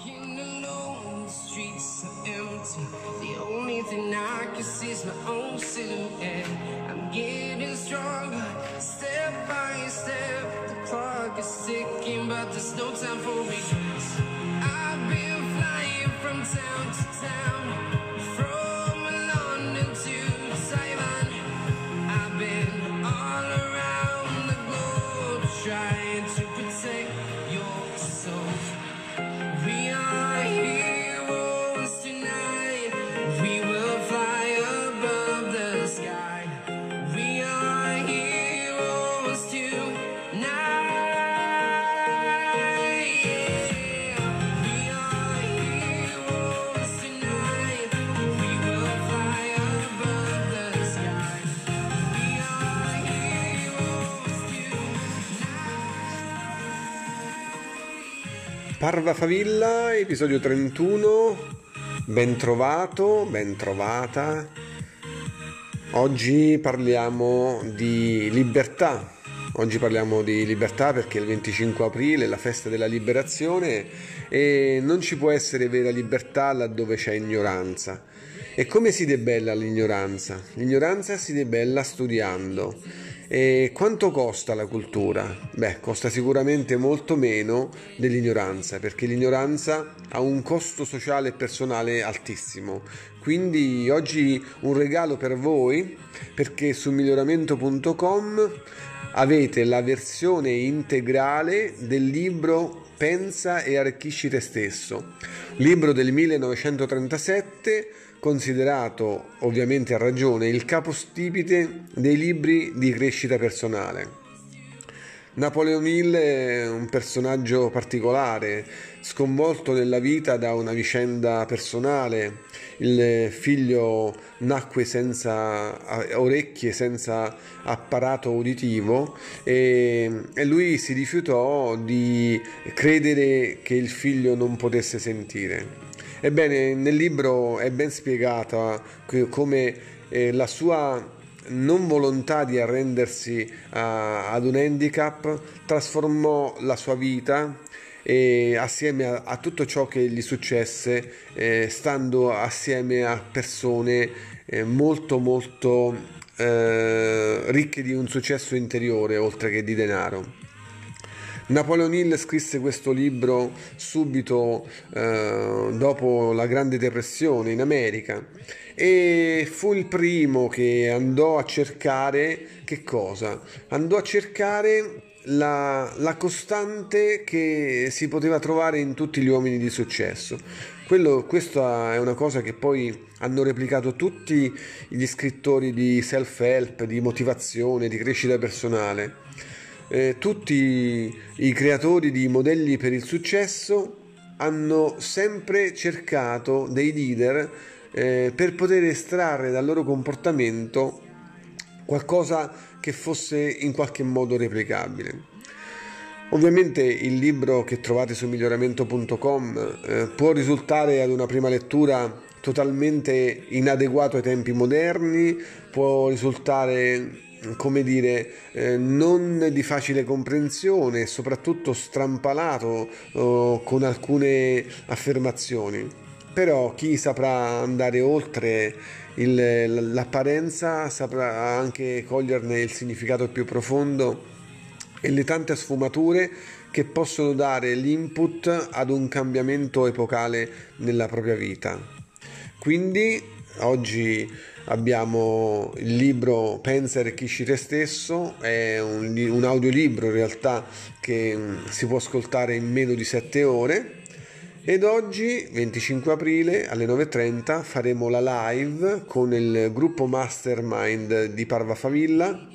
Walking alone, the streets are empty. The only thing I can see is my own silhouette. I'm getting stronger, step by step. The clock is ticking, but there's no time for regrets. I've been flying from town to town, Parva Favilla, episodio 31, ben trovato, ben trovata. Oggi parliamo di libertà. Oggi parliamo di libertà perché è il 25 aprile, la festa della liberazione e non ci può essere vera libertà laddove c'è ignoranza. E come si debella l'ignoranza? L'ignoranza si debella studiando. E quanto costa la cultura? Beh, costa sicuramente molto meno dell'ignoranza, perché l'ignoranza ha un costo sociale e personale altissimo. Quindi oggi un regalo per voi, perché su miglioramento.com avete la versione integrale del libro Pensa e arricchisci te stesso, libro del 1937 considerato ovviamente a ragione il capostipite dei libri di crescita personale. Napoleon Hill è un personaggio particolare, sconvolto nella vita da una vicenda personale. Il figlio nacque senza orecchie, senza apparato uditivo e, e lui si rifiutò di credere che il figlio non potesse sentire. Ebbene, nel libro è ben spiegata come eh, la sua non volontà di arrendersi a, ad un handicap trasformò la sua vita e assieme a, a tutto ciò che gli successe, eh, stando assieme a persone eh, molto molto eh, ricche di un successo interiore oltre che di denaro. Napoleon Hill scrisse questo libro subito eh, dopo la Grande Depressione in America e fu il primo che andò a cercare che cosa? Andò a cercare la, la, costante che si poteva trovare in tutti gli uomini di successo. Quello, questa è una cosa che poi hanno replicato tutti gli scrittori di self-help, di motivazione, di crescita personale. Eh, tutti i creatori di modelli per il successo hanno sempre cercato dei leader eh, per poter estrarre dal loro comportamento qualcosa che fosse in qualche modo replicabile. Ovviamente il libro che trovate su miglioramento.com eh, può risultare ad una prima lettura totalmente inadeguato ai tempi moderni, può risultare come dire, eh, non di facile comprensione soprattutto strampalato oh, con alcune affermazioni. Però chi saprà andare oltre il, l'apparenza saprà anche coglierne il significato più profondo e le tante sfumature che possono dare l'input ad un cambiamento epocale nella propria vita. Quindi oggi abbiamo il libro Pensa e arricchisci te stesso, è un, un audiolibro in realtà che si può ascoltare in meno di 7 ore ed oggi, 25 aprile alle 9.30, faremo la live con il gruppo Mastermind di Parva Favilla.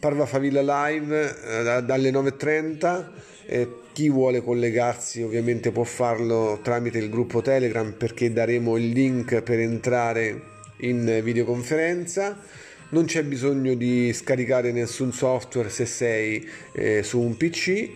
Parva Favilla live eh, dalle 9.30. Eh, chi vuole collegarsi ovviamente può farlo tramite il gruppo Telegram perché daremo il link per entrare in videoconferenza. Non c'è bisogno di scaricare nessun software se sei eh, su un PC.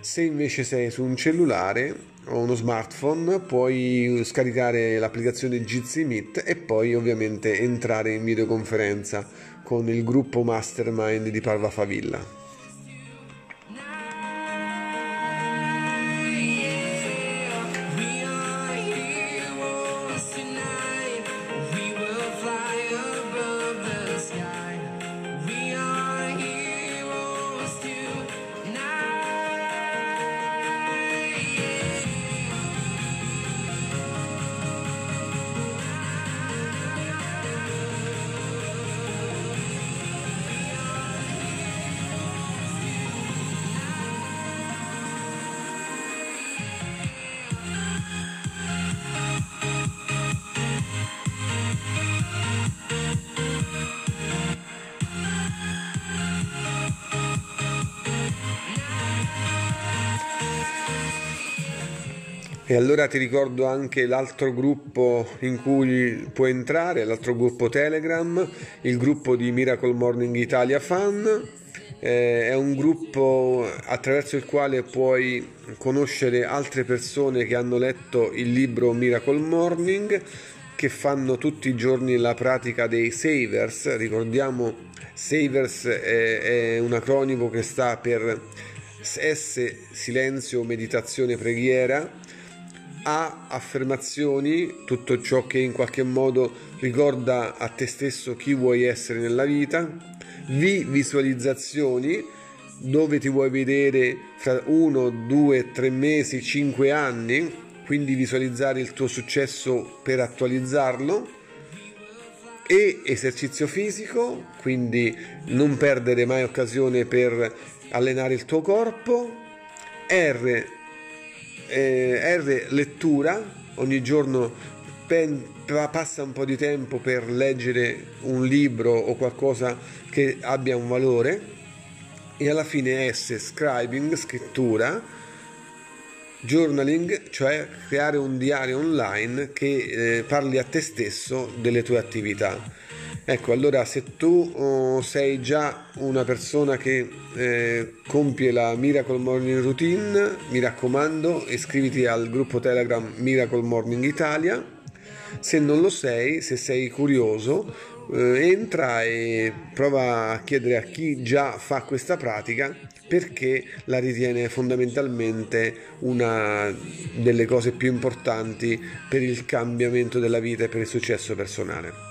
Se invece sei su un cellulare o uno smartphone puoi scaricare l'applicazione Jitsi Meet e poi ovviamente entrare in videoconferenza con il gruppo Mastermind di Parva Favilla. E allora ti ricordo anche l'altro gruppo in cui puoi entrare, l'altro gruppo Telegram, il gruppo di Miracle Morning Italia Fan. Eh, è un gruppo attraverso il quale puoi conoscere altre persone che hanno letto il libro Miracle Morning, che fanno tutti i giorni la pratica dei Savers. Ricordiamo, Savers è, è un acronimo che sta per S, silenzio, meditazione, preghiera a affermazioni, tutto ciò che in qualche modo ricorda a te stesso chi vuoi essere nella vita, V visualizzazioni, dove ti vuoi vedere fra uno, due, tre mesi, cinque anni, quindi visualizzare il tuo successo per attualizzarlo e esercizio fisico, quindi non perdere mai occasione per allenare il tuo corpo, R eh, R lettura, ogni giorno pen, passa un po' di tempo per leggere un libro o qualcosa che abbia un valore e alla fine S scribing, scrittura, journaling, cioè creare un diario online che eh, parli a te stesso delle tue attività. Ecco, allora se tu oh, sei già una persona che eh, compie la Miracle Morning Routine, mi raccomando, iscriviti al gruppo Telegram Miracle Morning Italia. Se non lo sei, se sei curioso, eh, entra e prova a chiedere a chi già fa questa pratica perché la ritiene fondamentalmente una delle cose più importanti per il cambiamento della vita e per il successo personale.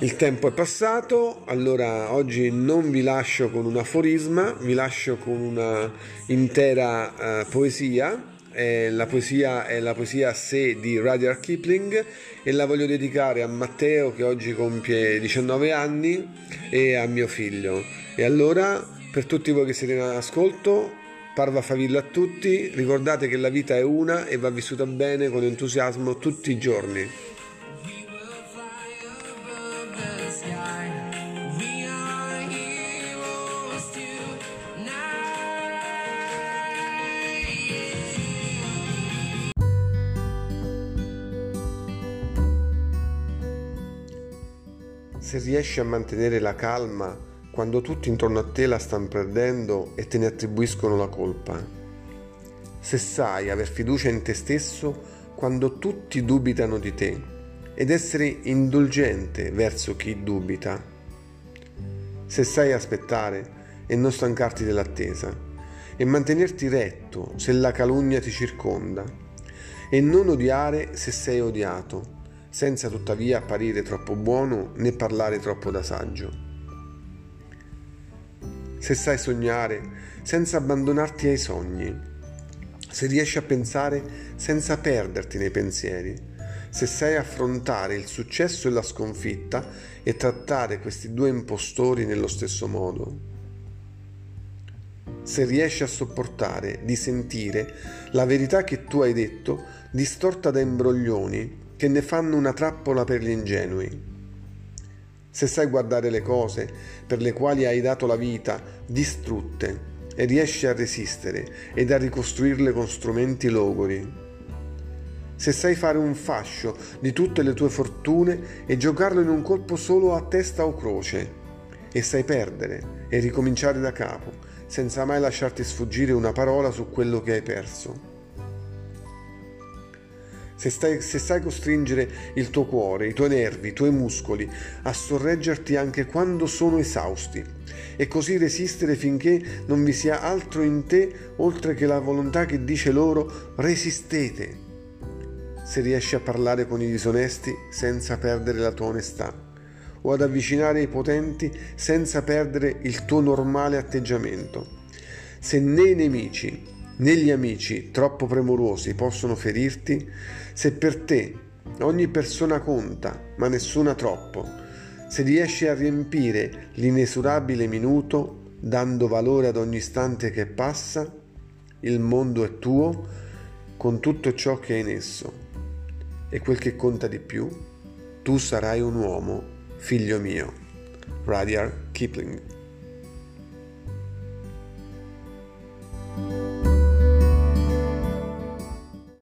Il tempo è passato, allora oggi non vi lascio con un aforisma, vi lascio con una intera uh, poesia. Eh, la poesia è la poesia Se di Rudyard Kipling e la voglio dedicare a Matteo che oggi compie 19 anni e a mio figlio. E allora, per tutti voi che siete in ascolto, parva favilla a tutti, ricordate che la vita è una e va vissuta bene con entusiasmo tutti i giorni. Se riesci a mantenere la calma quando tutti intorno a te la stanno perdendo e te ne attribuiscono la colpa. Se sai aver fiducia in te stesso quando tutti dubitano di te ed essere indulgente verso chi dubita. Se sai aspettare e non stancarti dell'attesa e mantenerti retto se la calunnia ti circonda e non odiare se sei odiato senza tuttavia apparire troppo buono né parlare troppo da saggio. Se sai sognare senza abbandonarti ai sogni, se riesci a pensare senza perderti nei pensieri, se sai affrontare il successo e la sconfitta e trattare questi due impostori nello stesso modo, se riesci a sopportare di sentire la verità che tu hai detto distorta da imbroglioni che ne fanno una trappola per gli ingenui. Se sai guardare le cose per le quali hai dato la vita distrutte e riesci a resistere ed a ricostruirle con strumenti logori. Se sai fare un fascio di tutte le tue fortune e giocarlo in un colpo solo a testa o croce, e sai perdere e ricominciare da capo, senza mai lasciarti sfuggire una parola su quello che hai perso se, stai, se sai costringere il tuo cuore, i tuoi nervi, i tuoi muscoli a sorreggerti anche quando sono esausti e così resistere finché non vi sia altro in te oltre che la volontà che dice loro resistete. Se riesci a parlare con i disonesti senza perdere la tua onestà o ad avvicinare i potenti senza perdere il tuo normale atteggiamento. Se né i nemici né gli amici troppo premurosi possono ferirti, se per te ogni persona conta, ma nessuna troppo, se riesci a riempire l'inesurabile minuto dando valore ad ogni istante che passa, il mondo è tuo con tutto ciò che è in esso. E quel che conta di più, tu sarai un uomo, figlio mio. Rudyard Kipling